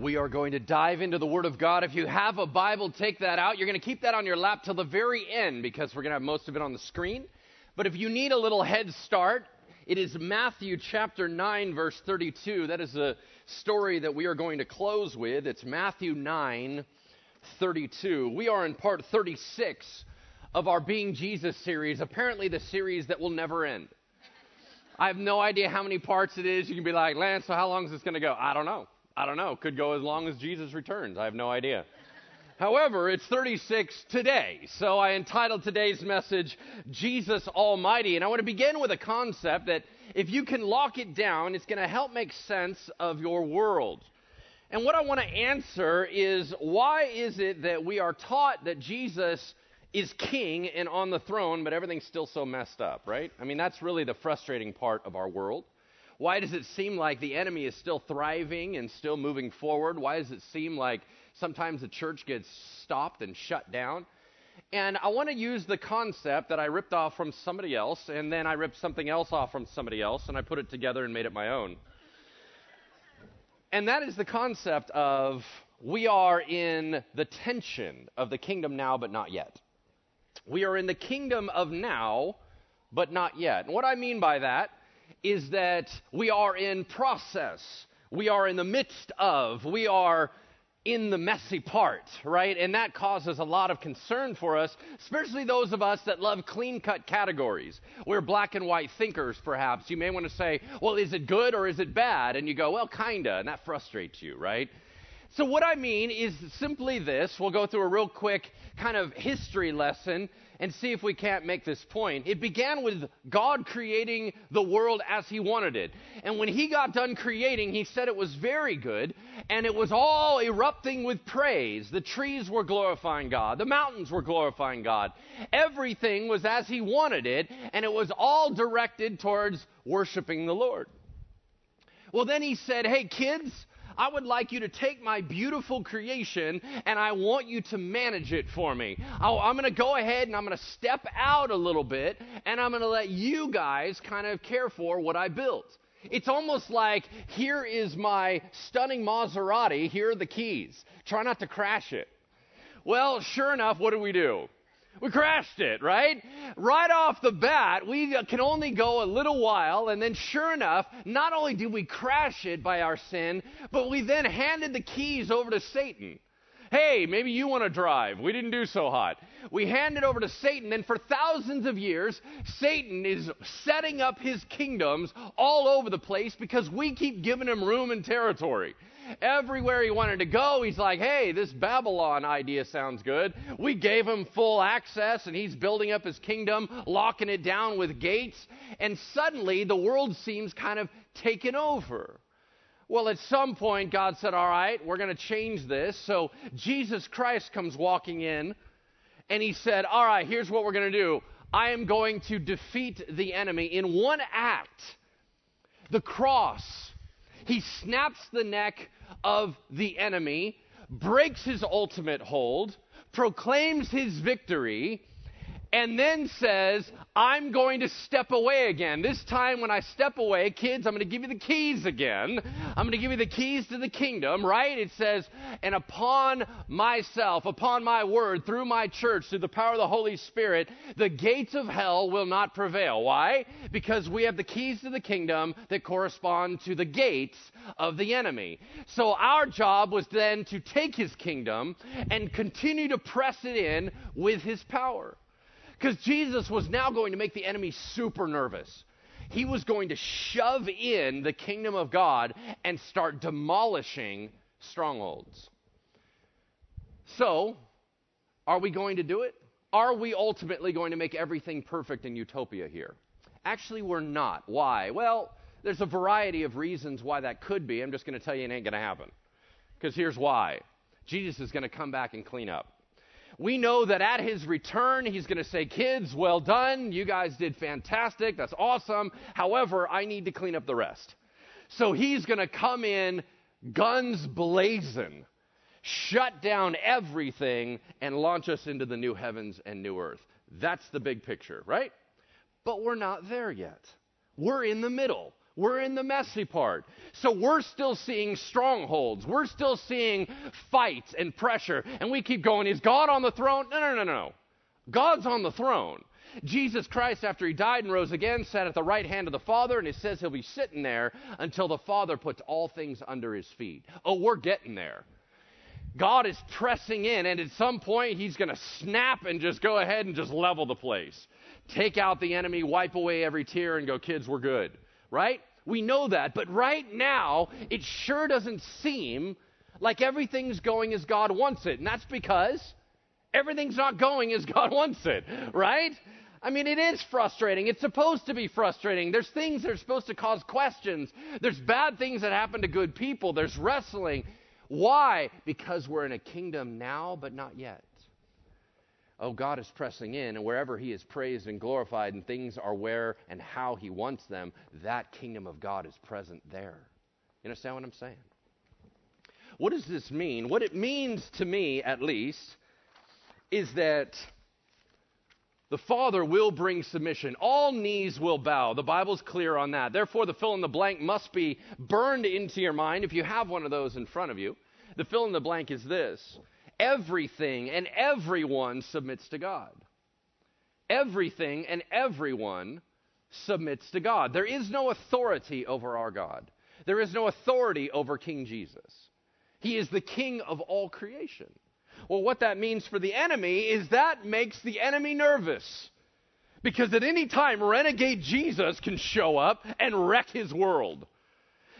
We are going to dive into the Word of God. If you have a Bible, take that out. You're going to keep that on your lap till the very end because we're going to have most of it on the screen. But if you need a little head start, it is Matthew chapter 9, verse 32. That is a story that we are going to close with. It's Matthew 9, 32. We are in part 36 of our Being Jesus series, apparently the series that will never end. I have no idea how many parts it is. You can be like, Lance, so how long is this going to go? I don't know. I don't know. Could go as long as Jesus returns. I have no idea. However, it's 36 today. So I entitled today's message, Jesus Almighty. And I want to begin with a concept that if you can lock it down, it's going to help make sense of your world. And what I want to answer is why is it that we are taught that Jesus is king and on the throne, but everything's still so messed up, right? I mean, that's really the frustrating part of our world. Why does it seem like the enemy is still thriving and still moving forward? Why does it seem like sometimes the church gets stopped and shut down? And I want to use the concept that I ripped off from somebody else, and then I ripped something else off from somebody else, and I put it together and made it my own. And that is the concept of we are in the tension of the kingdom now, but not yet. We are in the kingdom of now, but not yet. And what I mean by that is that we are in process. We are in the midst of. We are in the messy part, right? And that causes a lot of concern for us, especially those of us that love clean cut categories. We're black and white thinkers, perhaps. You may want to say, well, is it good or is it bad? And you go, well, kinda, and that frustrates you, right? So, what I mean is simply this. We'll go through a real quick kind of history lesson and see if we can't make this point. It began with God creating the world as He wanted it. And when He got done creating, He said it was very good, and it was all erupting with praise. The trees were glorifying God, the mountains were glorifying God. Everything was as He wanted it, and it was all directed towards worshiping the Lord. Well, then He said, Hey, kids, I would like you to take my beautiful creation and I want you to manage it for me. Oh, i am going to go ahead and I'm going to step out a little bit and I'm going to let you guys kind of care for what I built. It's almost like here is my stunning Maserati, here are the keys. Try not to crash it. Well, sure enough, what do we do? We crashed it, right? Right off the bat, we can only go a little while, and then sure enough, not only did we crash it by our sin, but we then handed the keys over to Satan. Hey, maybe you want to drive. We didn't do so hot. We hand it over to Satan, and for thousands of years, Satan is setting up his kingdoms all over the place because we keep giving him room and territory. Everywhere he wanted to go, he's like, hey, this Babylon idea sounds good. We gave him full access, and he's building up his kingdom, locking it down with gates. And suddenly, the world seems kind of taken over. Well, at some point, God said, All right, we're going to change this. So Jesus Christ comes walking in, and he said, All right, here's what we're going to do. I am going to defeat the enemy in one act. The cross. He snaps the neck of the enemy, breaks his ultimate hold, proclaims his victory, and then says, I'm going to step away again. This time, when I step away, kids, I'm going to give you the keys again. I'm going to give you the keys to the kingdom, right? It says, and upon myself, upon my word, through my church, through the power of the Holy Spirit, the gates of hell will not prevail. Why? Because we have the keys to the kingdom that correspond to the gates of the enemy. So our job was then to take his kingdom and continue to press it in with his power. Because Jesus was now going to make the enemy super nervous. He was going to shove in the kingdom of God and start demolishing strongholds. So, are we going to do it? Are we ultimately going to make everything perfect in utopia here? Actually, we're not. Why? Well, there's a variety of reasons why that could be. I'm just going to tell you it ain't going to happen. Because here's why Jesus is going to come back and clean up we know that at his return, he's going to say, Kids, well done. You guys did fantastic. That's awesome. However, I need to clean up the rest. So he's going to come in guns blazing, shut down everything, and launch us into the new heavens and new earth. That's the big picture, right? But we're not there yet. We're in the middle. We're in the messy part. So we're still seeing strongholds. We're still seeing fights and pressure. And we keep going, is God on the throne? No, no, no, no. God's on the throne. Jesus Christ, after he died and rose again, sat at the right hand of the Father, and it says he'll be sitting there until the Father puts all things under his feet. Oh, we're getting there. God is pressing in, and at some point, he's going to snap and just go ahead and just level the place. Take out the enemy, wipe away every tear, and go, kids, we're good. Right? We know that. But right now, it sure doesn't seem like everything's going as God wants it. And that's because everything's not going as God wants it, right? I mean, it is frustrating. It's supposed to be frustrating. There's things that are supposed to cause questions. There's bad things that happen to good people. There's wrestling. Why? Because we're in a kingdom now, but not yet. Oh, God is pressing in, and wherever He is praised and glorified, and things are where and how He wants them, that kingdom of God is present there. You understand what I'm saying? What does this mean? What it means to me, at least, is that the Father will bring submission. All knees will bow. The Bible's clear on that. Therefore, the fill in the blank must be burned into your mind if you have one of those in front of you. The fill in the blank is this everything and everyone submits to God. Everything and everyone submits to God. There is no authority over our God, there is no authority over King Jesus. He is the King of all creation. Well, what that means for the enemy is that makes the enemy nervous. Because at any time, renegade Jesus can show up and wreck his world.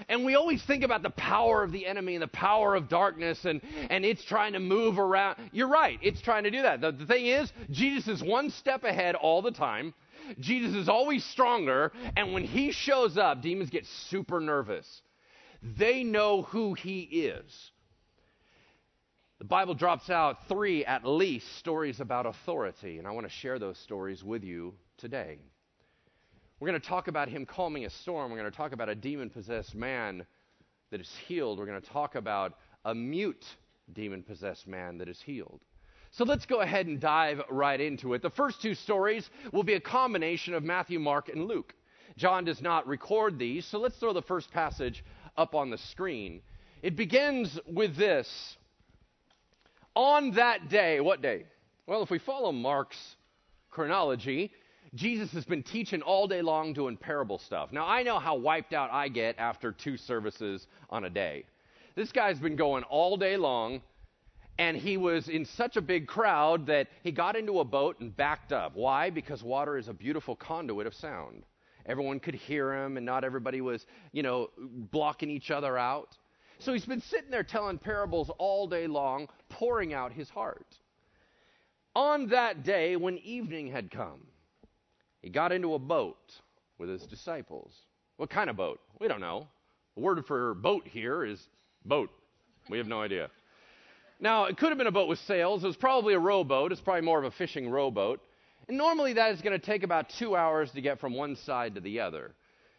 And we always think about the power of the enemy and the power of darkness and, and it's trying to move around. You're right, it's trying to do that. The, the thing is, Jesus is one step ahead all the time. Jesus is always stronger. And when he shows up, demons get super nervous. They know who he is. The Bible drops out three, at least, stories about authority, and I want to share those stories with you today. We're going to talk about him calming a storm. We're going to talk about a demon possessed man that is healed. We're going to talk about a mute demon possessed man that is healed. So let's go ahead and dive right into it. The first two stories will be a combination of Matthew, Mark, and Luke. John does not record these, so let's throw the first passage up on the screen. It begins with this on that day, what day? Well, if we follow Mark's chronology, Jesus has been teaching all day long doing parable stuff. Now, I know how wiped out I get after two services on a day. This guy's been going all day long, and he was in such a big crowd that he got into a boat and backed up. Why? Because water is a beautiful conduit of sound. Everyone could hear him, and not everybody was, you know, blocking each other out. So he's been sitting there telling parables all day long, pouring out his heart. On that day, when evening had come, he got into a boat with his disciples. What kind of boat? We don't know. The word for boat here is boat. We have no idea. Now, it could have been a boat with sails. It was probably a rowboat. It's probably more of a fishing rowboat. And normally that is going to take about two hours to get from one side to the other.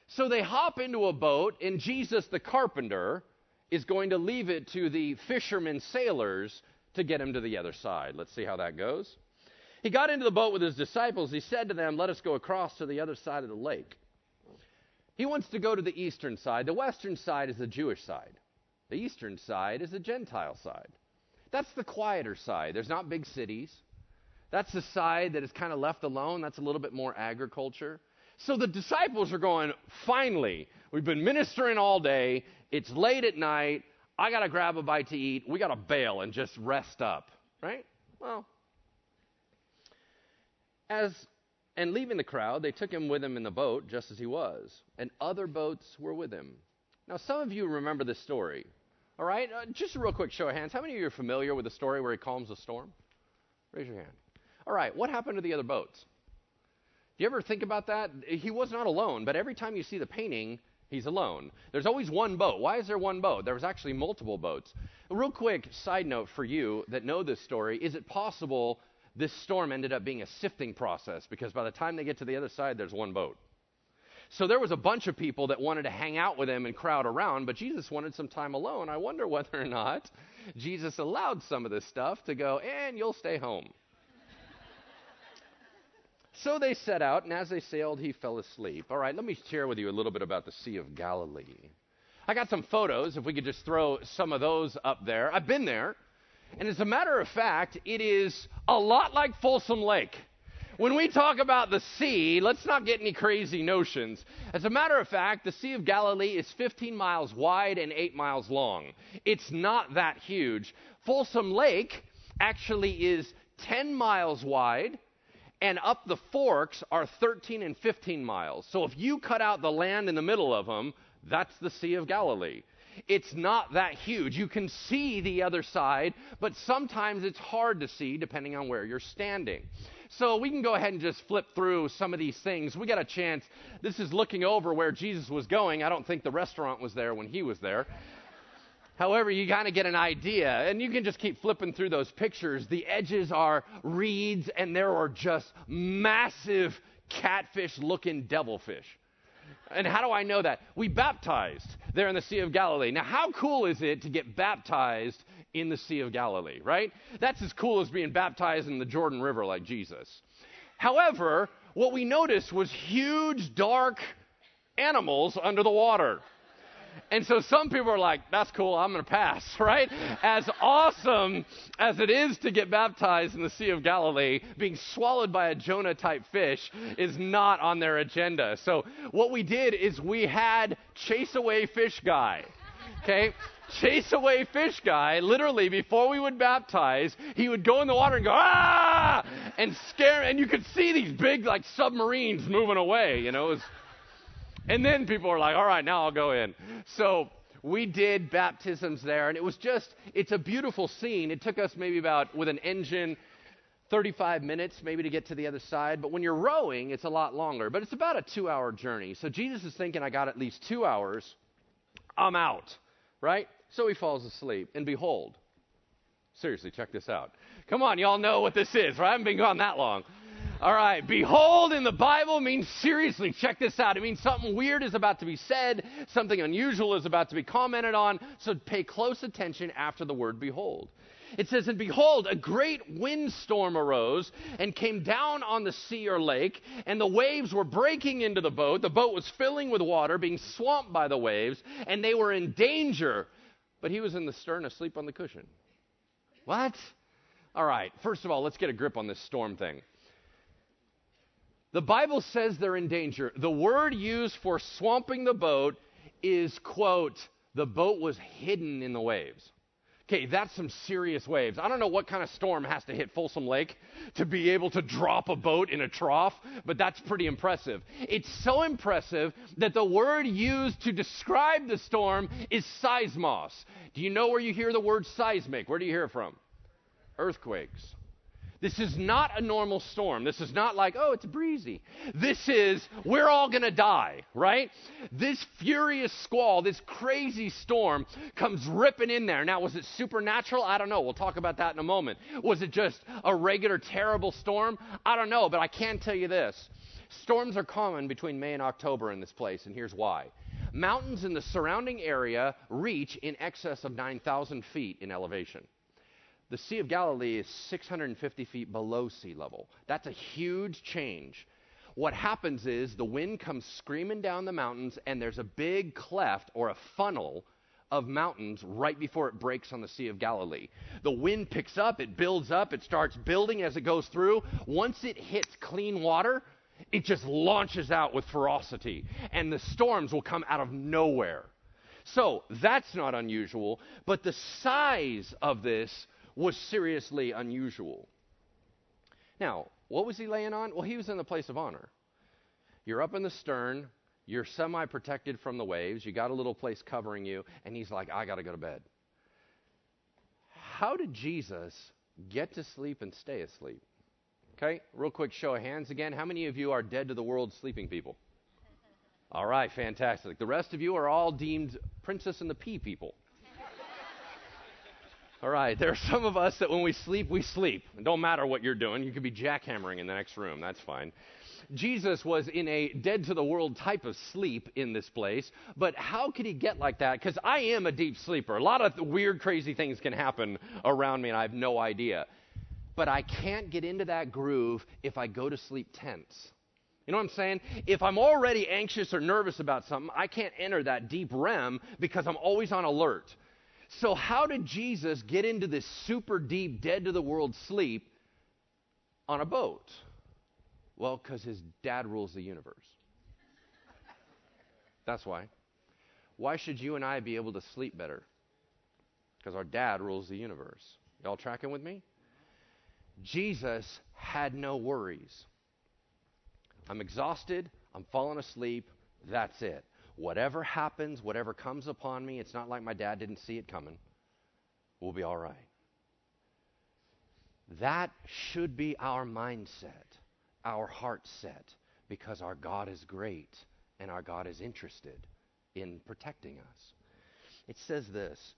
So they hop into a boat, and Jesus the carpenter is going to leave it to the fishermen sailors to get him to the other side. Let's see how that goes. He got into the boat with his disciples. He said to them, Let us go across to the other side of the lake. He wants to go to the eastern side. The western side is the Jewish side, the eastern side is the Gentile side. That's the quieter side. There's not big cities. That's the side that is kind of left alone. That's a little bit more agriculture. So the disciples are going, finally, we've been ministering all day. It's late at night. I got to grab a bite to eat. We got to bail and just rest up, right? Well, as and leaving the crowd, they took him with them in the boat just as he was, and other boats were with him. Now, some of you remember this story. All right? Uh, just a real quick show of hands. How many of you are familiar with the story where he calms the storm? Raise your hand. All right, what happened to the other boats? Do you ever think about that? He was not alone, but every time you see the painting, He's alone. There's always one boat. Why is there one boat? There was actually multiple boats. A real quick side note for you that know this story is it possible this storm ended up being a sifting process because by the time they get to the other side, there's one boat. So there was a bunch of people that wanted to hang out with him and crowd around, but Jesus wanted some time alone. I wonder whether or not Jesus allowed some of this stuff to go, and you'll stay home. So they set out, and as they sailed, he fell asleep. All right, let me share with you a little bit about the Sea of Galilee. I got some photos, if we could just throw some of those up there. I've been there, and as a matter of fact, it is a lot like Folsom Lake. When we talk about the sea, let's not get any crazy notions. As a matter of fact, the Sea of Galilee is 15 miles wide and 8 miles long. It's not that huge. Folsom Lake actually is 10 miles wide and up the forks are 13 and 15 miles. So if you cut out the land in the middle of them, that's the Sea of Galilee. It's not that huge. You can see the other side, but sometimes it's hard to see depending on where you're standing. So we can go ahead and just flip through some of these things. We got a chance. This is looking over where Jesus was going. I don't think the restaurant was there when he was there. However, you kind of get an idea, and you can just keep flipping through those pictures. The edges are reeds, and there are just massive catfish looking devilfish. And how do I know that? We baptized there in the Sea of Galilee. Now, how cool is it to get baptized in the Sea of Galilee, right? That's as cool as being baptized in the Jordan River like Jesus. However, what we noticed was huge, dark animals under the water. And so some people are like, that's cool, I'm going to pass, right? As awesome as it is to get baptized in the Sea of Galilee, being swallowed by a Jonah type fish is not on their agenda. So what we did is we had Chase Away Fish Guy, okay? Chase Away Fish Guy, literally before we would baptize, he would go in the water and go, ah! And scare, and you could see these big, like, submarines moving away, you know? It was, and then people are like, all right, now I'll go in. So we did baptisms there, and it was just, it's a beautiful scene. It took us maybe about, with an engine, 35 minutes maybe to get to the other side. But when you're rowing, it's a lot longer. But it's about a two hour journey. So Jesus is thinking, I got at least two hours. I'm out, right? So he falls asleep. And behold, seriously, check this out. Come on, y'all know what this is, right? I haven't been gone that long. All right, behold in the Bible means seriously. Check this out. It means something weird is about to be said, something unusual is about to be commented on. So pay close attention after the word behold. It says, And behold, a great windstorm arose and came down on the sea or lake, and the waves were breaking into the boat. The boat was filling with water, being swamped by the waves, and they were in danger. But he was in the stern asleep on the cushion. What? All right, first of all, let's get a grip on this storm thing. The Bible says they're in danger. The word used for swamping the boat is, quote, the boat was hidden in the waves. Okay, that's some serious waves. I don't know what kind of storm has to hit Folsom Lake to be able to drop a boat in a trough, but that's pretty impressive. It's so impressive that the word used to describe the storm is seismos. Do you know where you hear the word seismic? Where do you hear it from? Earthquakes. This is not a normal storm. This is not like, oh, it's breezy. This is, we're all going to die, right? This furious squall, this crazy storm comes ripping in there. Now, was it supernatural? I don't know. We'll talk about that in a moment. Was it just a regular terrible storm? I don't know, but I can tell you this. Storms are common between May and October in this place, and here's why. Mountains in the surrounding area reach in excess of 9,000 feet in elevation. The Sea of Galilee is 650 feet below sea level. That's a huge change. What happens is the wind comes screaming down the mountains, and there's a big cleft or a funnel of mountains right before it breaks on the Sea of Galilee. The wind picks up, it builds up, it starts building as it goes through. Once it hits clean water, it just launches out with ferocity, and the storms will come out of nowhere. So that's not unusual, but the size of this was seriously unusual. Now, what was he laying on? Well, he was in the place of honor. You're up in the stern, you're semi protected from the waves, you got a little place covering you, and he's like, I got to go to bed. How did Jesus get to sleep and stay asleep? Okay, real quick show of hands again. How many of you are dead to the world sleeping people? All right, fantastic. The rest of you are all deemed Princess and the Pea people. All right, there are some of us that when we sleep, we sleep. It don't matter what you're doing. You could be jackhammering in the next room. That's fine. Jesus was in a dead to the world type of sleep in this place, but how could he get like that? Because I am a deep sleeper. A lot of weird, crazy things can happen around me, and I have no idea. but I can't get into that groove if I go to sleep tense. You know what I'm saying? If I'm already anxious or nervous about something, I can't enter that deep REM because I'm always on alert. So, how did Jesus get into this super deep, dead to the world sleep on a boat? Well, because his dad rules the universe. That's why. Why should you and I be able to sleep better? Because our dad rules the universe. Y'all tracking with me? Jesus had no worries. I'm exhausted. I'm falling asleep. That's it. Whatever happens, whatever comes upon me, it's not like my dad didn't see it coming. We'll be all right. That should be our mindset, our heart set, because our God is great and our God is interested in protecting us. It says this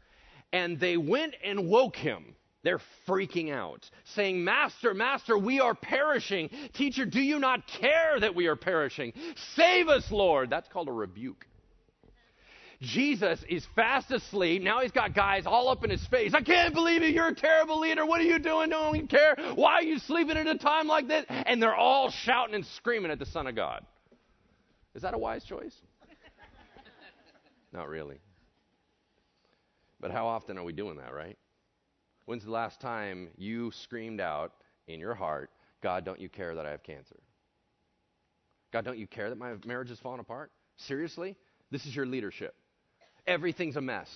And they went and woke him they're freaking out, saying, Master, Master, we are perishing. Teacher, do you not care that we are perishing? Save us, Lord. That's called a rebuke. Jesus is fast asleep. Now he's got guys all up in his face. I can't believe it. You're a terrible leader. What are you doing? Don't even care. Why are you sleeping at a time like this? And they're all shouting and screaming at the Son of God. Is that a wise choice? Not really. But how often are we doing that, right? When's the last time you screamed out in your heart, God, don't you care that I have cancer? God, don't you care that my marriage is falling apart? Seriously? This is your leadership. Everything's a mess.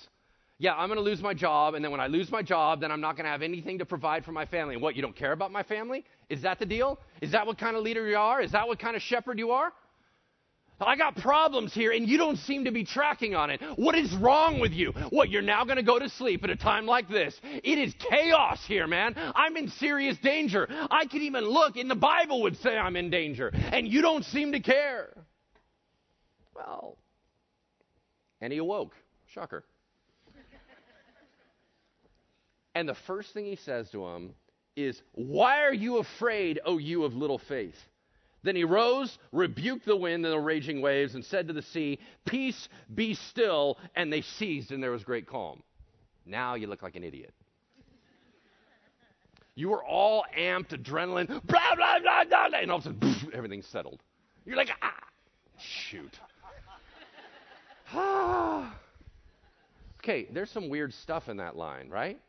Yeah, I'm going to lose my job, and then when I lose my job, then I'm not going to have anything to provide for my family. And what, you don't care about my family? Is that the deal? Is that what kind of leader you are? Is that what kind of shepherd you are? I got problems here and you don't seem to be tracking on it. What is wrong with you? What, you're now going to go to sleep at a time like this? It is chaos here, man. I'm in serious danger. I could even look, and the Bible would say I'm in danger, and you don't seem to care. Well, and he awoke. Shocker. and the first thing he says to him is, Why are you afraid, O you of little faith? Then he rose, rebuked the wind and the raging waves, and said to the sea, Peace, be still. And they ceased, and there was great calm. Now you look like an idiot. You were all amped, adrenaline, blah, blah, blah, blah, and all of a sudden, poof, everything's settled. You're like, ah, shoot. okay, there's some weird stuff in that line, right?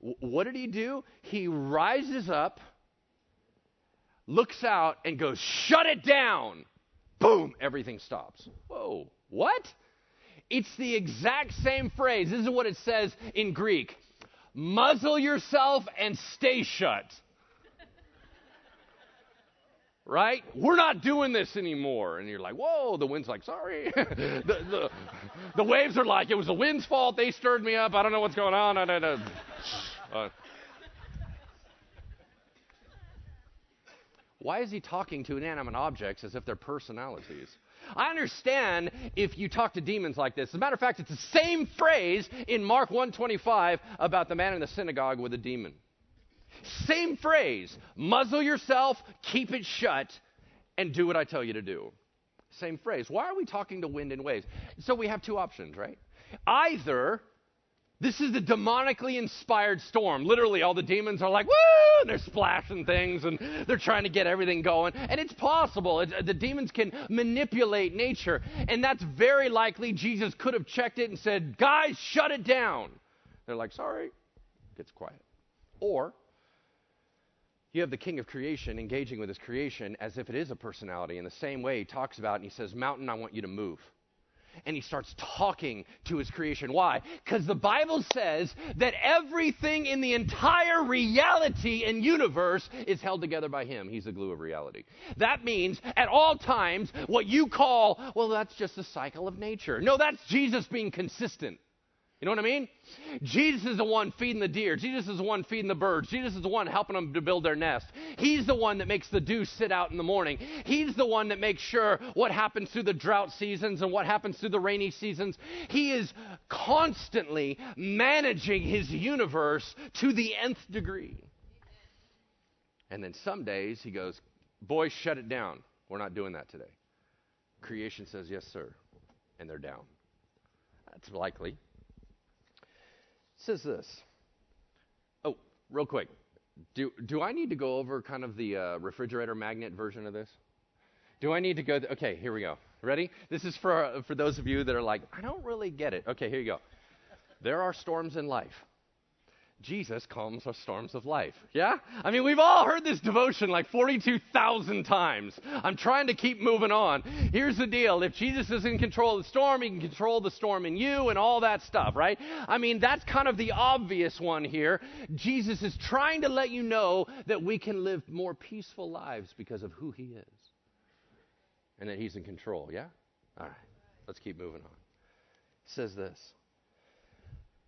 W- what did he do? He rises up looks out and goes, Shut it down. Boom, everything stops. Whoa, what? It's the exact same phrase. This is what it says in Greek muzzle yourself and stay shut. Right? We're not doing this anymore. And you're like, whoa, the wind's like, sorry. the, the, the, waves are like, it was the wind's fault. They stirred me up. I don't know what's going on. Uh, Why is he talking to inanimate objects as if they're personalities? I understand if you talk to demons like this. As a matter of fact, it's the same phrase in Mark 125 about the man in the synagogue with a demon. Same phrase. Muzzle yourself, keep it shut, and do what I tell you to do. Same phrase. Why are we talking to wind and waves? So we have two options, right? Either this is the demonically inspired storm. Literally, all the demons are like, woo! And they're splashing things and they're trying to get everything going. And it's possible. It, the demons can manipulate nature. And that's very likely Jesus could have checked it and said, guys, shut it down. They're like, sorry. Gets quiet. Or you have the king of creation engaging with his creation as if it is a personality in the same way he talks about and he says, Mountain, I want you to move and he starts talking to his creation. Why? Because the Bible says that everything in the entire reality and universe is held together by him. He's the glue of reality. That means at all times, what you call, well, that's just a cycle of nature. No, that's Jesus being consistent. You know what I mean? Jesus is the one feeding the deer. Jesus is the one feeding the birds. Jesus is the one helping them to build their nest. He's the one that makes the dew sit out in the morning. He's the one that makes sure what happens through the drought seasons and what happens through the rainy seasons. He is constantly managing his universe to the nth degree. And then some days he goes, Boys, shut it down. We're not doing that today. Creation says, Yes, sir. And they're down. That's likely says this. Oh, real quick. Do, do I need to go over kind of the uh, refrigerator magnet version of this? Do I need to go? Th- okay, here we go. Ready? This is for, uh, for those of you that are like, I don't really get it. Okay, here you go. There are storms in life. Jesus calms our storms of life. Yeah? I mean, we've all heard this devotion like 42,000 times. I'm trying to keep moving on. Here's the deal if Jesus is in control of the storm, he can control the storm in you and all that stuff, right? I mean, that's kind of the obvious one here. Jesus is trying to let you know that we can live more peaceful lives because of who he is and that he's in control. Yeah? All right. Let's keep moving on. It says this.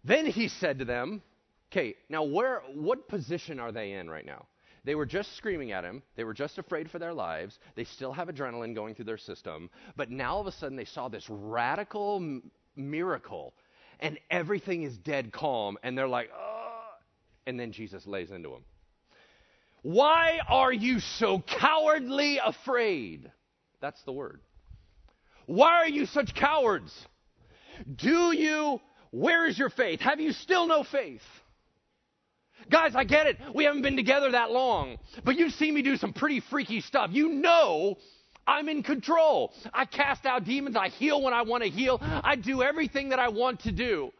Then he said to them, Okay, now where what position are they in right now? They were just screaming at him. They were just afraid for their lives. They still have adrenaline going through their system. But now all of a sudden they saw this radical m- miracle and everything is dead calm and they're like, oh. and then Jesus lays into them. Why are you so cowardly afraid? That's the word. Why are you such cowards? Do you, where is your faith? Have you still no faith? Guys, I get it. We haven't been together that long. But you've seen me do some pretty freaky stuff. You know I'm in control. I cast out demons. I heal when I want to heal. I do everything that I want to do.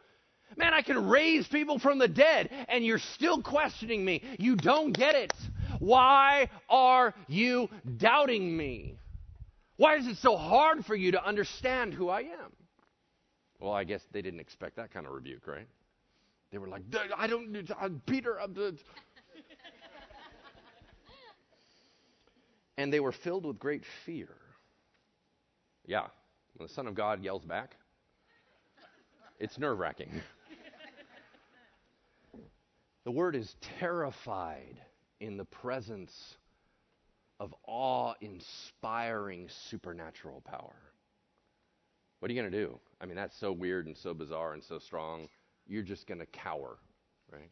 Man, I can raise people from the dead, and you're still questioning me. You don't get it. Why are you doubting me? Why is it so hard for you to understand who I am? Well, I guess they didn't expect that kind of rebuke, right? They were like, I don't, Peter. And they were filled with great fear. Yeah, when the Son of God yells back, it's nerve wracking. the word is terrified in the presence of awe inspiring supernatural power. What are you going to do? I mean, that's so weird and so bizarre and so strong you're just going to cower, right?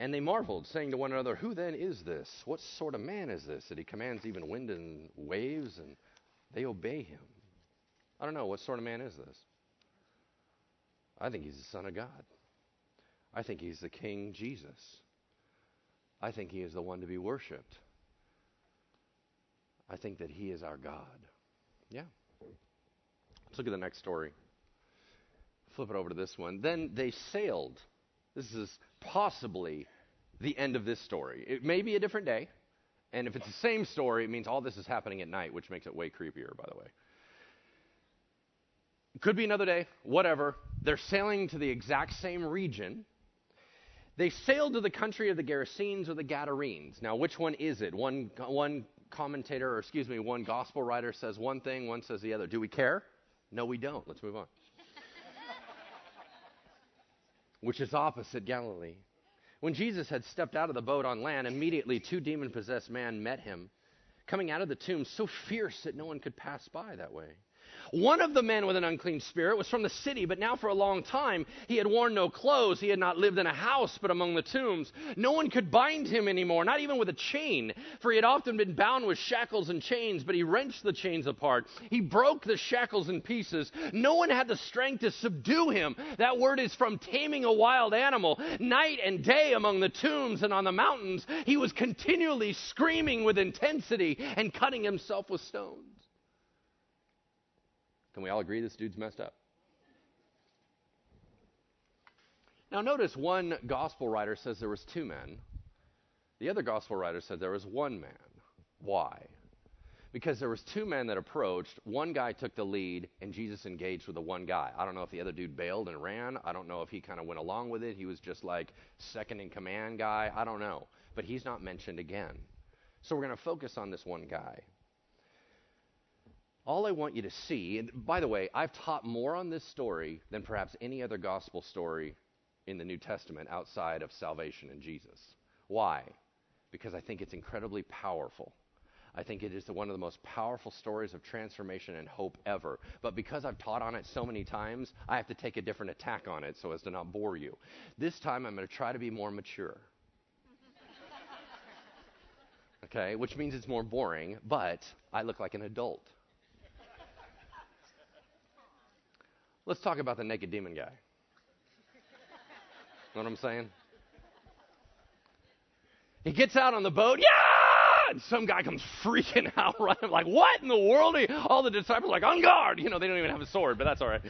And they marveled, saying to one another, Who then is this? What sort of man is this that he commands even wind and waves and they obey him? I don't know. What sort of man is this? I think he's the Son of God. I think he's the King Jesus. I think he is the one to be worshiped. I think that he is our God. Yeah. Let's look at the next story. Flip it over to this one. Then they sailed. This is possibly the end of this story. It may be a different day. And if it's the same story, it means all this is happening at night, which makes it way creepier, by the way. Could be another day, whatever. They're sailing to the exact same region. They sailed to the country of the Gerasenes or the Gadarenes. Now, which one is it? One, one commentator, or excuse me, one gospel writer says one thing, one says the other. Do we care? No, we don't. Let's move on which is opposite Galilee. When Jesus had stepped out of the boat on land, immediately two demon possessed men met him, coming out of the tomb so fierce that no one could pass by that way. One of the men with an unclean spirit was from the city, but now for a long time he had worn no clothes. He had not lived in a house, but among the tombs. No one could bind him anymore, not even with a chain, for he had often been bound with shackles and chains, but he wrenched the chains apart. He broke the shackles in pieces. No one had the strength to subdue him. That word is from taming a wild animal. Night and day among the tombs and on the mountains, he was continually screaming with intensity and cutting himself with stones. Can we all agree this dude's messed up? Now, notice one gospel writer says there was two men. The other gospel writer said there was one man. Why? Because there was two men that approached. One guy took the lead, and Jesus engaged with the one guy. I don't know if the other dude bailed and ran. I don't know if he kind of went along with it. He was just like second in command guy. I don't know. But he's not mentioned again. So we're going to focus on this one guy. All I want you to see, and by the way, I've taught more on this story than perhaps any other gospel story in the New Testament outside of salvation in Jesus. Why? Because I think it's incredibly powerful. I think it is one of the most powerful stories of transformation and hope ever. But because I've taught on it so many times, I have to take a different attack on it so as to not bore you. This time I'm going to try to be more mature. okay, which means it's more boring, but I look like an adult. Let's talk about the naked demon guy. know what I'm saying? He gets out on the boat. Yeah! And some guy comes freaking out, right? I'm like, what in the world? All the disciples are like, on guard. You know, they don't even have a sword, but that's all right.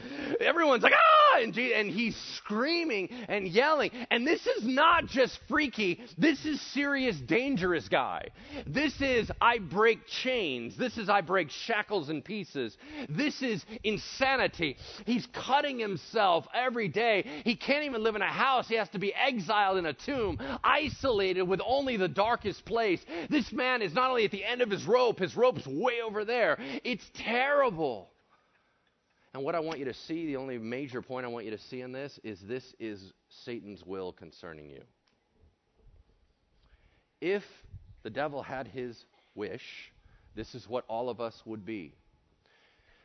Everyone's like, ah! And, and he's screaming and yelling. And this is not just freaky. This is serious, dangerous guy. This is, I break chains. This is, I break shackles in pieces. This is insanity. He's cutting himself every day. He can't even live in a house. He has to be exiled in a tomb, isolated with only the darkest place. This man man is not only at the end of his rope, his rope's way over there. It's terrible. And what I want you to see, the only major point I want you to see in this, is this is Satan's will concerning you. If the devil had his wish, this is what all of us would be.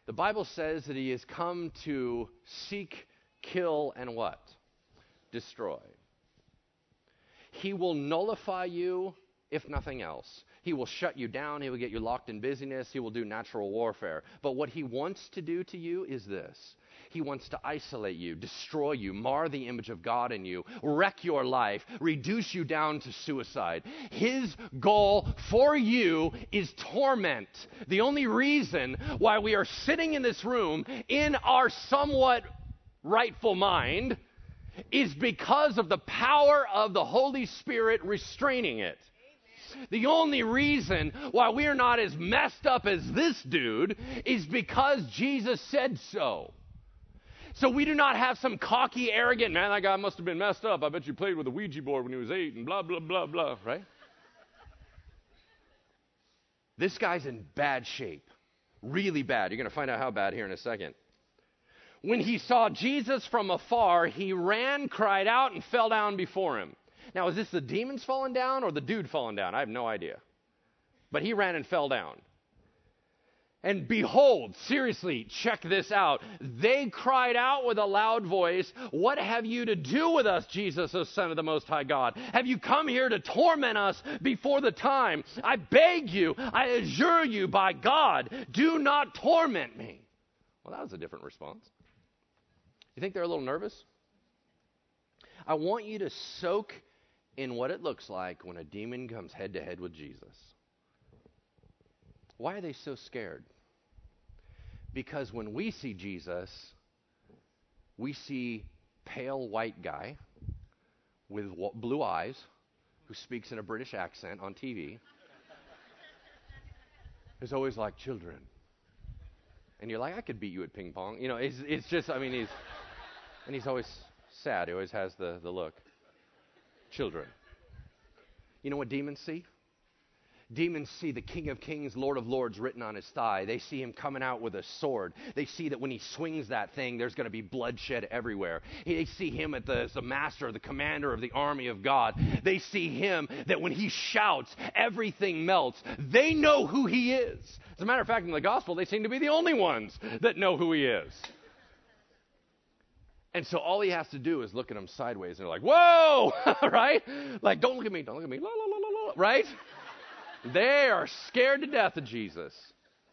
The Bible says that he has come to seek, kill, and what? Destroy. He will nullify you if nothing else. He will shut you down. He will get you locked in busyness. He will do natural warfare. But what he wants to do to you is this he wants to isolate you, destroy you, mar the image of God in you, wreck your life, reduce you down to suicide. His goal for you is torment. The only reason why we are sitting in this room in our somewhat rightful mind is because of the power of the Holy Spirit restraining it. The only reason why we're not as messed up as this dude is because Jesus said so. So we do not have some cocky, arrogant, man, that guy must have been messed up. I bet you played with a Ouija board when he was eight and blah, blah, blah, blah, right? This guy's in bad shape. Really bad. You're going to find out how bad here in a second. When he saw Jesus from afar, he ran, cried out, and fell down before him. Now, is this the demons falling down or the dude falling down? I have no idea. But he ran and fell down. And behold, seriously, check this out. They cried out with a loud voice, What have you to do with us, Jesus, O Son of the Most High God? Have you come here to torment us before the time? I beg you, I adjure you by God, do not torment me. Well, that was a different response. You think they're a little nervous? I want you to soak in what it looks like when a demon comes head to head with Jesus. Why are they so scared? Because when we see Jesus, we see pale white guy with blue eyes who speaks in a British accent on TV. It's always like children. And you're like, I could beat you at ping pong. You know, it's, it's just, I mean, he's, and he's always sad. He always has the, the look children. You know what demons see? Demons see the King of Kings, Lord of Lords written on his thigh. They see him coming out with a sword. They see that when he swings that thing, there's going to be bloodshed everywhere. They see him the, as the master, the commander of the army of God. They see him that when he shouts, everything melts. They know who he is. As a matter of fact, in the gospel, they seem to be the only ones that know who he is. And so all he has to do is look at them sideways, and they're like, "Whoa!" right? Like, don't look at me, don't look at me, la la la la la. Right? they are scared to death of Jesus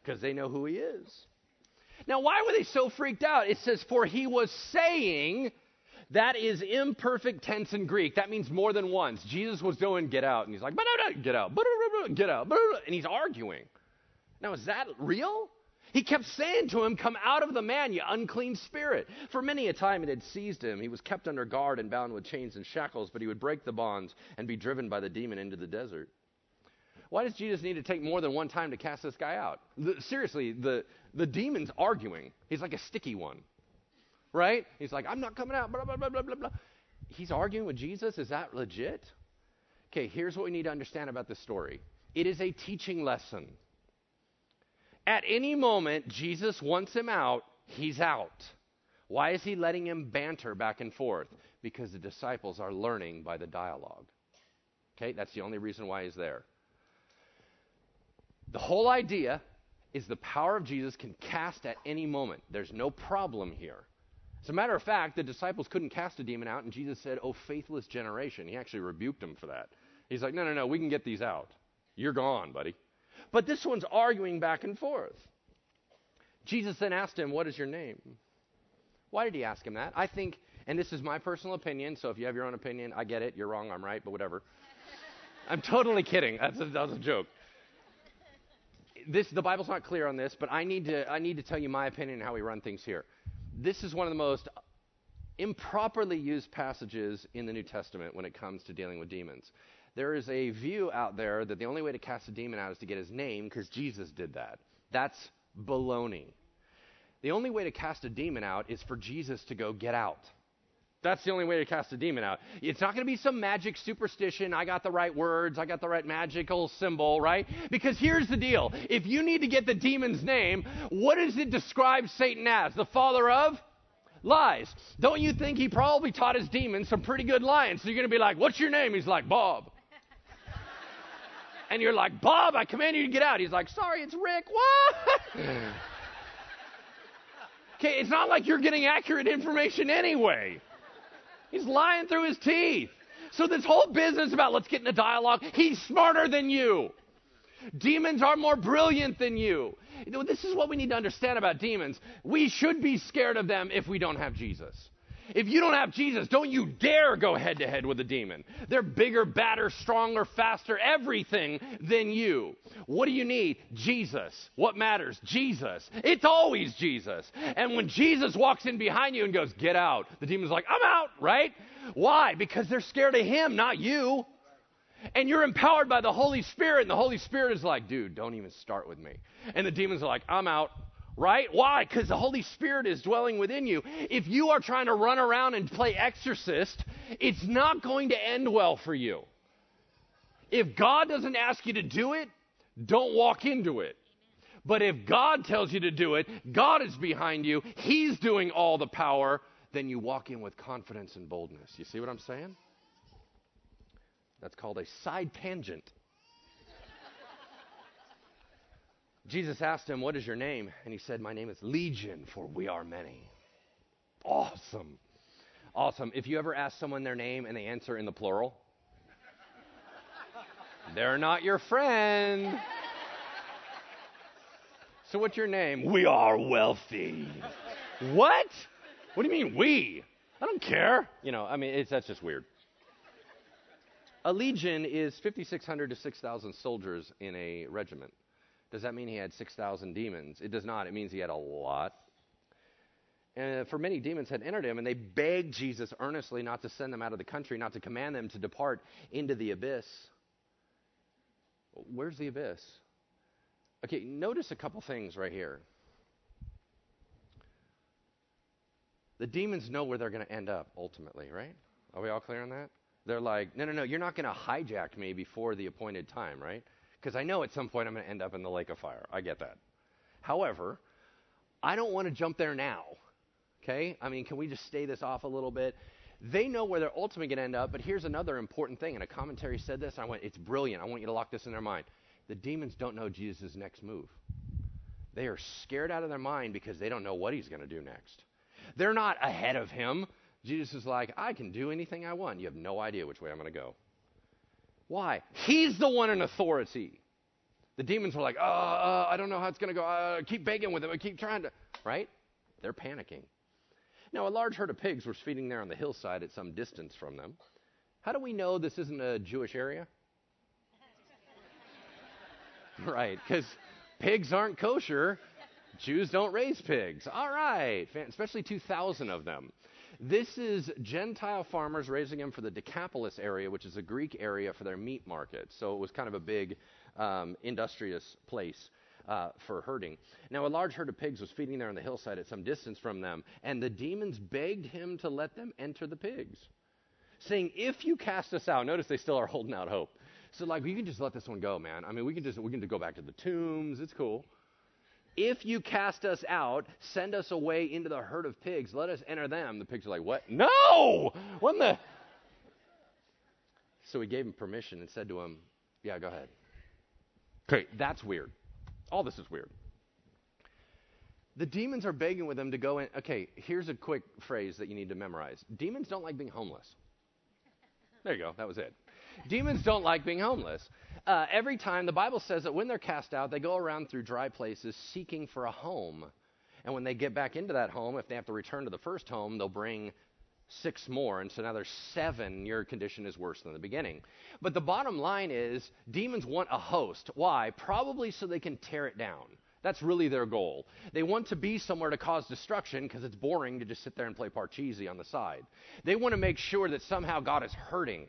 because they know who he is. Now, why were they so freaked out? It says, "For he was saying." That is imperfect tense in Greek. That means more than once. Jesus was doing get out, and he's like, get out, get out, and he's arguing. Now, is that real? He kept saying to him, Come out of the man, you unclean spirit. For many a time it had seized him. He was kept under guard and bound with chains and shackles, but he would break the bonds and be driven by the demon into the desert. Why does Jesus need to take more than one time to cast this guy out? The, seriously, the, the demon's arguing. He's like a sticky one, right? He's like, I'm not coming out, blah, blah, blah, blah, blah, blah. He's arguing with Jesus. Is that legit? Okay, here's what we need to understand about this story it is a teaching lesson. At any moment, Jesus wants him out, he's out. Why is he letting him banter back and forth? Because the disciples are learning by the dialogue. Okay, that's the only reason why he's there. The whole idea is the power of Jesus can cast at any moment. There's no problem here. As a matter of fact, the disciples couldn't cast a demon out, and Jesus said, Oh, faithless generation. He actually rebuked them for that. He's like, No, no, no, we can get these out. You're gone, buddy. But this one's arguing back and forth. Jesus then asked him, What is your name? Why did he ask him that? I think, and this is my personal opinion, so if you have your own opinion, I get it. You're wrong, I'm right, but whatever. I'm totally kidding. That's a, that was a joke. This the Bible's not clear on this, but I need to I need to tell you my opinion on how we run things here. This is one of the most improperly used passages in the New Testament when it comes to dealing with demons. There is a view out there that the only way to cast a demon out is to get his name because Jesus did that. That's baloney. The only way to cast a demon out is for Jesus to go get out. That's the only way to cast a demon out. It's not going to be some magic superstition. I got the right words. I got the right magical symbol, right? Because here's the deal. If you need to get the demon's name, what does it describe Satan as? The father of? Lies. Don't you think he probably taught his demons some pretty good lying? So you're going to be like, what's your name? He's like, Bob. And you're like, Bob, I command you to get out. He's like, sorry, it's Rick. What? okay, it's not like you're getting accurate information anyway. He's lying through his teeth. So this whole business about let's get in a dialogue, he's smarter than you. Demons are more brilliant than you. This is what we need to understand about demons. We should be scared of them if we don't have Jesus. If you don't have Jesus, don't you dare go head to head with a demon. They're bigger, badder, stronger, faster, everything than you. What do you need? Jesus. What matters? Jesus. It's always Jesus. And when Jesus walks in behind you and goes, Get out, the demon's like, I'm out, right? Why? Because they're scared of him, not you. And you're empowered by the Holy Spirit, and the Holy Spirit is like, Dude, don't even start with me. And the demons are like, I'm out right? Why? Because the Holy Spirit is dwelling within you. If you are trying to run around and play exorcist, it's not going to end well for you. If God doesn't ask you to do it, don't walk into it. But if God tells you to do it, God is behind you, He's doing all the power, then you walk in with confidence and boldness. You see what I'm saying? That's called a side tangent. Jesus asked him, What is your name? And he said, My name is Legion, for we are many. Awesome. Awesome. If you ever ask someone their name and they answer in the plural, they're not your friend. So, what's your name? We are wealthy. what? What do you mean, we? I don't care. You know, I mean, that's just weird. A legion is 5,600 to 6,000 soldiers in a regiment. Does that mean he had 6,000 demons? It does not. It means he had a lot. And for many demons had entered him, and they begged Jesus earnestly not to send them out of the country, not to command them to depart into the abyss. Where's the abyss? Okay, notice a couple things right here. The demons know where they're going to end up ultimately, right? Are we all clear on that? They're like, no, no, no, you're not going to hijack me before the appointed time, right? Because I know at some point I'm going to end up in the lake of fire. I get that. However, I don't want to jump there now. Okay? I mean, can we just stay this off a little bit? They know where they're ultimately going to end up, but here's another important thing. And a commentary said this. I went, it's brilliant. I want you to lock this in their mind. The demons don't know Jesus' next move. They are scared out of their mind because they don't know what he's going to do next. They're not ahead of him. Jesus is like, I can do anything I want. You have no idea which way I'm going to go. Why? He's the one in authority. The demons are like, oh, uh, I don't know how it's going to go. Uh, keep begging with him. I keep trying to. Right? They're panicking. Now, a large herd of pigs was feeding there on the hillside at some distance from them. How do we know this isn't a Jewish area? right, because pigs aren't kosher. Jews don't raise pigs. All right, especially 2,000 of them. This is Gentile farmers raising them for the Decapolis area, which is a Greek area for their meat market. So it was kind of a big um, industrious place. Uh, for herding. Now, a large herd of pigs was feeding there on the hillside at some distance from them, and the demons begged him to let them enter the pigs, saying, If you cast us out, notice they still are holding out hope. So, like, we can just let this one go, man. I mean, we can just we can just go back to the tombs. It's cool. If you cast us out, send us away into the herd of pigs. Let us enter them. The pigs are like, What? No! What the? So he gave him permission and said to him, Yeah, go ahead. Okay, that's weird. All this is weird. The demons are begging with him to go in. Okay, here's a quick phrase that you need to memorize Demons don't like being homeless. There you go, that was it. Demons don't like being homeless. Uh, every time, the Bible says that when they're cast out, they go around through dry places seeking for a home. And when they get back into that home, if they have to return to the first home, they'll bring six more, and so now there's seven. Your condition is worse than the beginning. But the bottom line is demons want a host. Why? Probably so they can tear it down. That's really their goal. They want to be somewhere to cause destruction because it's boring to just sit there and play Parcheesi on the side. They want to make sure that somehow God is hurting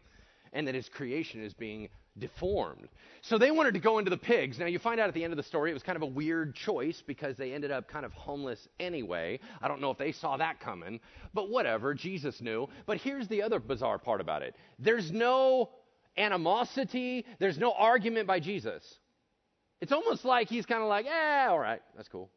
and that his creation is being deformed. So they wanted to go into the pigs. Now, you find out at the end of the story, it was kind of a weird choice because they ended up kind of homeless anyway. I don't know if they saw that coming, but whatever. Jesus knew. But here's the other bizarre part about it there's no animosity, there's no argument by Jesus. It's almost like he's kind of like, eh, all right, that's cool.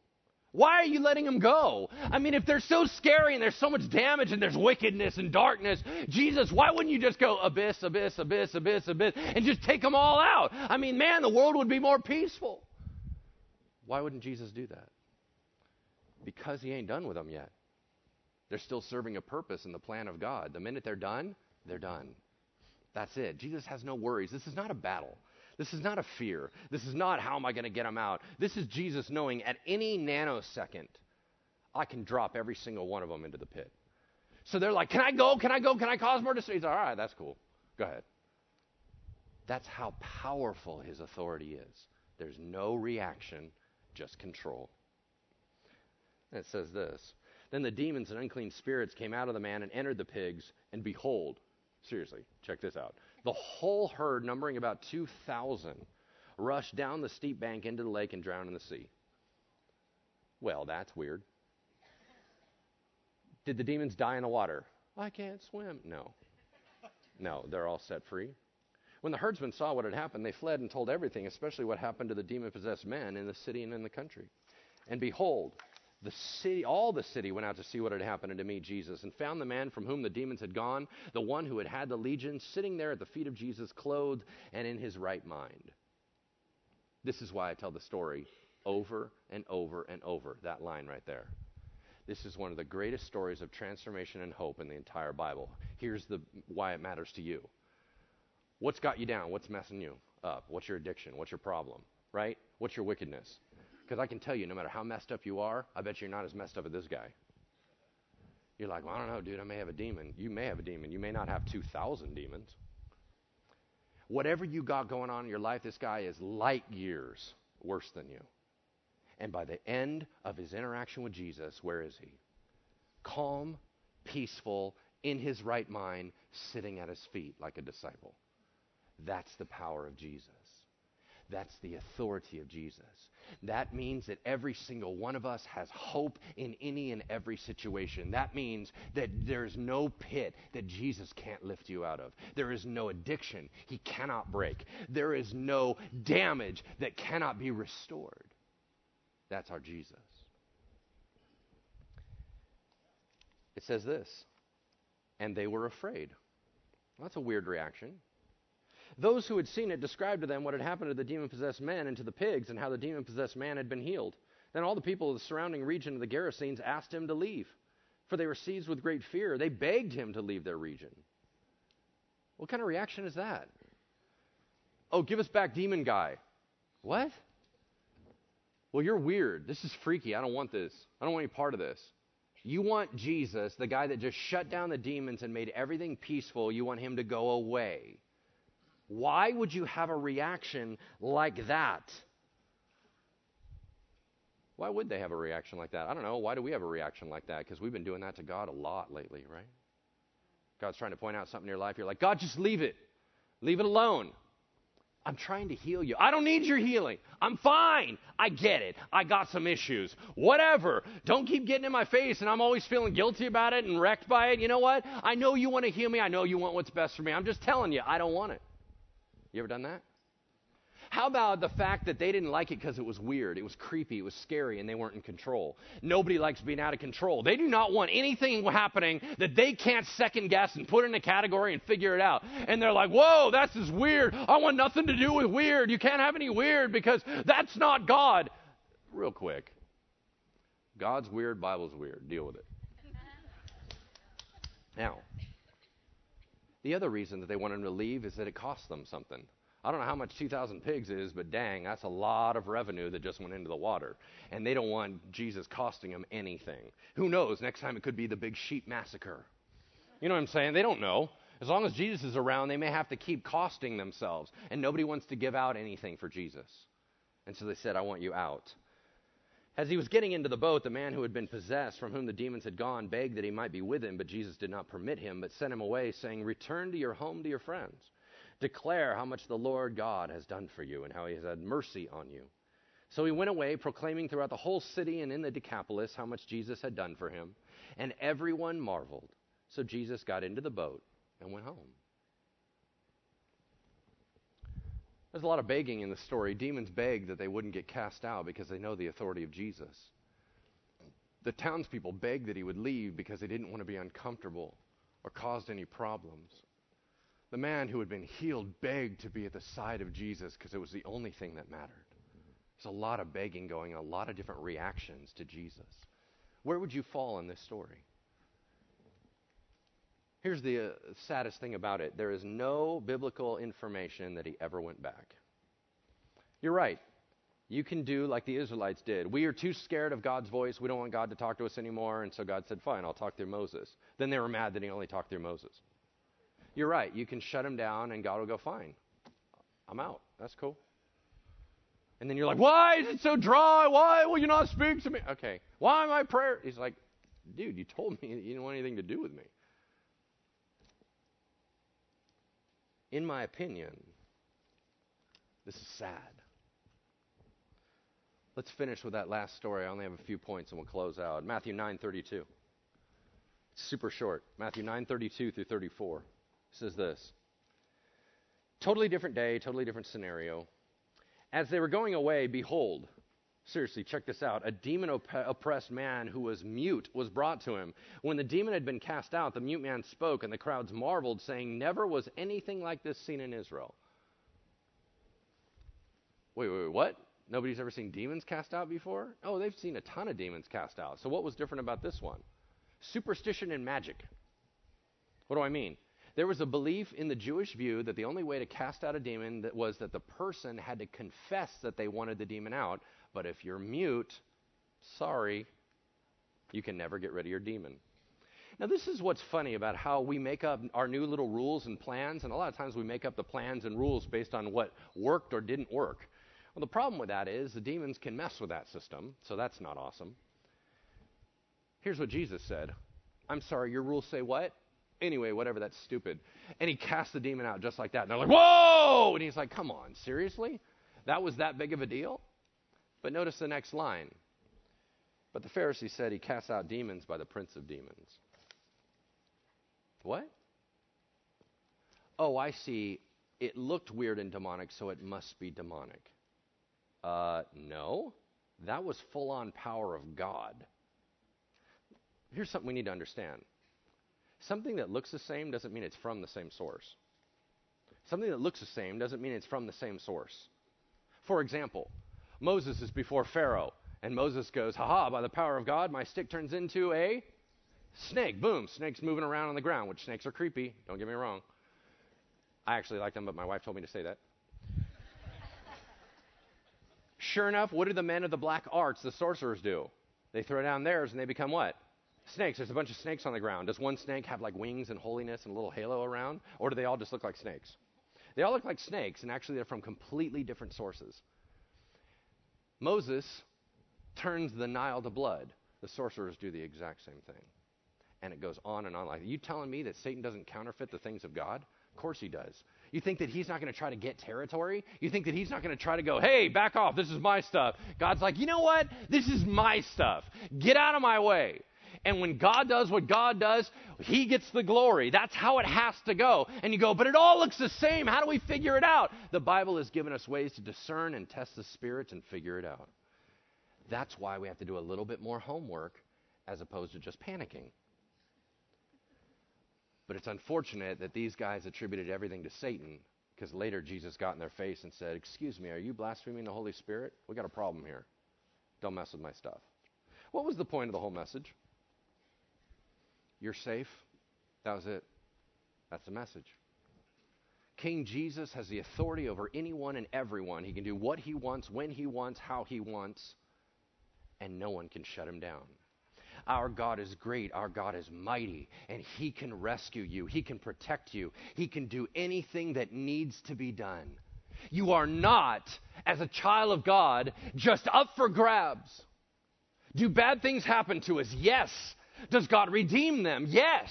Why are you letting them go? I mean, if they're so scary and there's so much damage and there's wickedness and darkness, Jesus, why wouldn't you just go abyss, abyss, abyss, abyss, abyss, and just take them all out? I mean, man, the world would be more peaceful. Why wouldn't Jesus do that? Because he ain't done with them yet. They're still serving a purpose in the plan of God. The minute they're done, they're done. That's it. Jesus has no worries. This is not a battle. This is not a fear. This is not how am I going to get them out. This is Jesus knowing at any nanosecond, I can drop every single one of them into the pit. So they're like, Can I go? Can I go? Can I cause more distress? All right, that's cool. Go ahead. That's how powerful his authority is. There's no reaction, just control. And it says this Then the demons and unclean spirits came out of the man and entered the pigs, and behold, seriously, check this out. The whole herd, numbering about 2,000, rushed down the steep bank into the lake and drowned in the sea. Well, that's weird. Did the demons die in the water? I can't swim. No. No, they're all set free. When the herdsmen saw what had happened, they fled and told everything, especially what happened to the demon possessed men in the city and in the country. And behold, the city, all the city went out to see what had happened and to meet Jesus, and found the man from whom the demons had gone, the one who had had the legion, sitting there at the feet of Jesus, clothed and in his right mind. This is why I tell the story over and over and over, that line right there. This is one of the greatest stories of transformation and hope in the entire Bible. Here's the why it matters to you. What's got you down? What's messing you up? What's your addiction? What's your problem? Right? What's your wickedness? Because I can tell you, no matter how messed up you are, I bet you're not as messed up as this guy. You're like, well, I don't know, dude, I may have a demon. You may have a demon. You may not have 2,000 demons. Whatever you got going on in your life, this guy is light years worse than you. And by the end of his interaction with Jesus, where is he? Calm, peaceful, in his right mind, sitting at his feet like a disciple. That's the power of Jesus. That's the authority of Jesus. That means that every single one of us has hope in any and every situation. That means that there's no pit that Jesus can't lift you out of. There is no addiction he cannot break. There is no damage that cannot be restored. That's our Jesus. It says this, and they were afraid. Well, that's a weird reaction. Those who had seen it described to them what had happened to the demon possessed men and to the pigs, and how the demon possessed man had been healed. Then all the people of the surrounding region of the Gerasenes asked him to leave, for they were seized with great fear. They begged him to leave their region. What kind of reaction is that? Oh, give us back, demon guy. What? Well, you're weird. This is freaky. I don't want this. I don't want any part of this. You want Jesus, the guy that just shut down the demons and made everything peaceful, you want him to go away. Why would you have a reaction like that? Why would they have a reaction like that? I don't know. Why do we have a reaction like that? Because we've been doing that to God a lot lately, right? God's trying to point out something in your life. You're like, God, just leave it. Leave it alone. I'm trying to heal you. I don't need your healing. I'm fine. I get it. I got some issues. Whatever. Don't keep getting in my face and I'm always feeling guilty about it and wrecked by it. You know what? I know you want to heal me. I know you want what's best for me. I'm just telling you, I don't want it. You ever done that? How about the fact that they didn't like it because it was weird, it was creepy, it was scary, and they weren't in control? Nobody likes being out of control. They do not want anything happening that they can't second guess and put in a category and figure it out. And they're like, whoa, that's just weird. I want nothing to do with weird. You can't have any weird because that's not God. Real quick God's weird, Bible's weird. Deal with it. Now, the other reason that they want him to leave is that it costs them something. I don't know how much 2,000 pigs is, but dang, that's a lot of revenue that just went into the water. And they don't want Jesus costing them anything. Who knows? Next time it could be the big sheep massacre. You know what I'm saying? They don't know. As long as Jesus is around, they may have to keep costing themselves. And nobody wants to give out anything for Jesus. And so they said, I want you out. As he was getting into the boat, the man who had been possessed, from whom the demons had gone, begged that he might be with him, but Jesus did not permit him, but sent him away, saying, Return to your home to your friends. Declare how much the Lord God has done for you, and how he has had mercy on you. So he went away, proclaiming throughout the whole city and in the Decapolis how much Jesus had done for him, and everyone marveled. So Jesus got into the boat and went home. There's a lot of begging in the story. Demons beg that they wouldn't get cast out because they know the authority of Jesus. The townspeople begged that he would leave because they didn't want to be uncomfortable or caused any problems. The man who had been healed begged to be at the side of Jesus because it was the only thing that mattered. There's a lot of begging going, a lot of different reactions to Jesus. Where would you fall in this story? Here's the uh, saddest thing about it there is no biblical information that he ever went back. You're right. You can do like the Israelites did. We are too scared of God's voice. We don't want God to talk to us anymore. And so God said, Fine, I'll talk through Moses. Then they were mad that he only talked through Moses. You're right. You can shut him down and God will go, Fine. I'm out. That's cool. And then you're like, Why is it so dry? Why will you not speak to me? Okay. Why I prayer? He's like, Dude, you told me you didn't want anything to do with me. In my opinion, this is sad. Let's finish with that last story. I only have a few points and we'll close out. Matthew 9:32. Super short. Matthew 9:32 through 34 says this. Totally different day, totally different scenario. As they were going away, behold, Seriously, check this out. A demon op- oppressed man who was mute was brought to him. When the demon had been cast out, the mute man spoke, and the crowds marveled, saying, Never was anything like this seen in Israel. Wait, wait, wait, what? Nobody's ever seen demons cast out before? Oh, they've seen a ton of demons cast out. So, what was different about this one? Superstition and magic. What do I mean? There was a belief in the Jewish view that the only way to cast out a demon was that the person had to confess that they wanted the demon out. But if you're mute, sorry, you can never get rid of your demon. Now, this is what's funny about how we make up our new little rules and plans, and a lot of times we make up the plans and rules based on what worked or didn't work. Well, the problem with that is the demons can mess with that system, so that's not awesome. Here's what Jesus said I'm sorry, your rules say what? Anyway, whatever, that's stupid. And he cast the demon out just like that. And they're like, whoa! And he's like, come on, seriously? That was that big of a deal? But notice the next line. But the Pharisee said he casts out demons by the prince of demons. What? Oh, I see. It looked weird and demonic, so it must be demonic. Uh, no. That was full on power of God. Here's something we need to understand Something that looks the same doesn't mean it's from the same source. Something that looks the same doesn't mean it's from the same source. For example, Moses is before Pharaoh, and Moses goes, Haha, by the power of God, my stick turns into a snake. Boom, snake's moving around on the ground, which snakes are creepy, don't get me wrong. I actually like them, but my wife told me to say that. sure enough, what do the men of the black arts, the sorcerers, do? They throw down theirs and they become what? Snakes. There's a bunch of snakes on the ground. Does one snake have like wings and holiness and a little halo around? Or do they all just look like snakes? They all look like snakes, and actually they're from completely different sources. Moses turns the Nile to blood. The sorcerers do the exact same thing. And it goes on and on like that. You telling me that Satan doesn't counterfeit the things of God? Of course he does. You think that he's not going to try to get territory? You think that he's not going to try to go, hey, back off, this is my stuff. God's like, you know what? This is my stuff. Get out of my way. And when God does what God does, He gets the glory. That's how it has to go. And you go, but it all looks the same. How do we figure it out? The Bible has given us ways to discern and test the spirits and figure it out. That's why we have to do a little bit more homework as opposed to just panicking. But it's unfortunate that these guys attributed everything to Satan because later Jesus got in their face and said, Excuse me, are you blaspheming the Holy Spirit? We got a problem here. Don't mess with my stuff. What was the point of the whole message? You're safe. That was it. That's the message. King Jesus has the authority over anyone and everyone. He can do what he wants, when he wants, how he wants, and no one can shut him down. Our God is great. Our God is mighty. And He can rescue you. He can protect you. He can do anything that needs to be done. You are not, as a child of God, just up for grabs. Do bad things happen to us? Yes. Does God redeem them? Yes.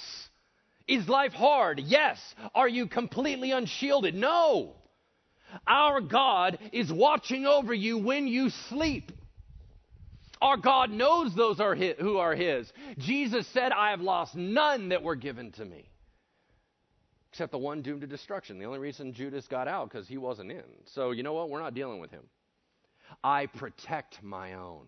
Is life hard? Yes. Are you completely unshielded? No. Our God is watching over you when you sleep. Our God knows those are his, who are His. Jesus said, I have lost none that were given to me, except the one doomed to destruction. The only reason Judas got out because he wasn't in. So you know what? We're not dealing with him. I protect my own.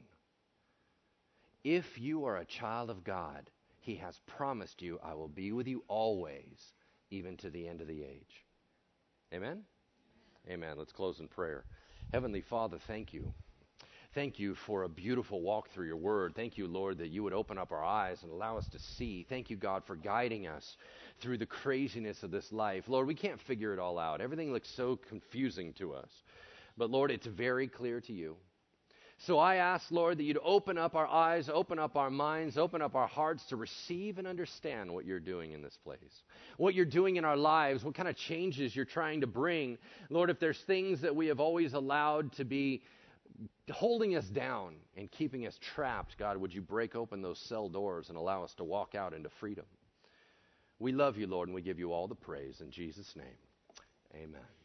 If you are a child of God, He has promised you, I will be with you always, even to the end of the age. Amen? Amen. Let's close in prayer. Heavenly Father, thank you. Thank you for a beautiful walk through your word. Thank you, Lord, that you would open up our eyes and allow us to see. Thank you, God, for guiding us through the craziness of this life. Lord, we can't figure it all out. Everything looks so confusing to us. But Lord, it's very clear to you. So I ask, Lord, that you'd open up our eyes, open up our minds, open up our hearts to receive and understand what you're doing in this place, what you're doing in our lives, what kind of changes you're trying to bring. Lord, if there's things that we have always allowed to be holding us down and keeping us trapped, God, would you break open those cell doors and allow us to walk out into freedom? We love you, Lord, and we give you all the praise in Jesus' name. Amen.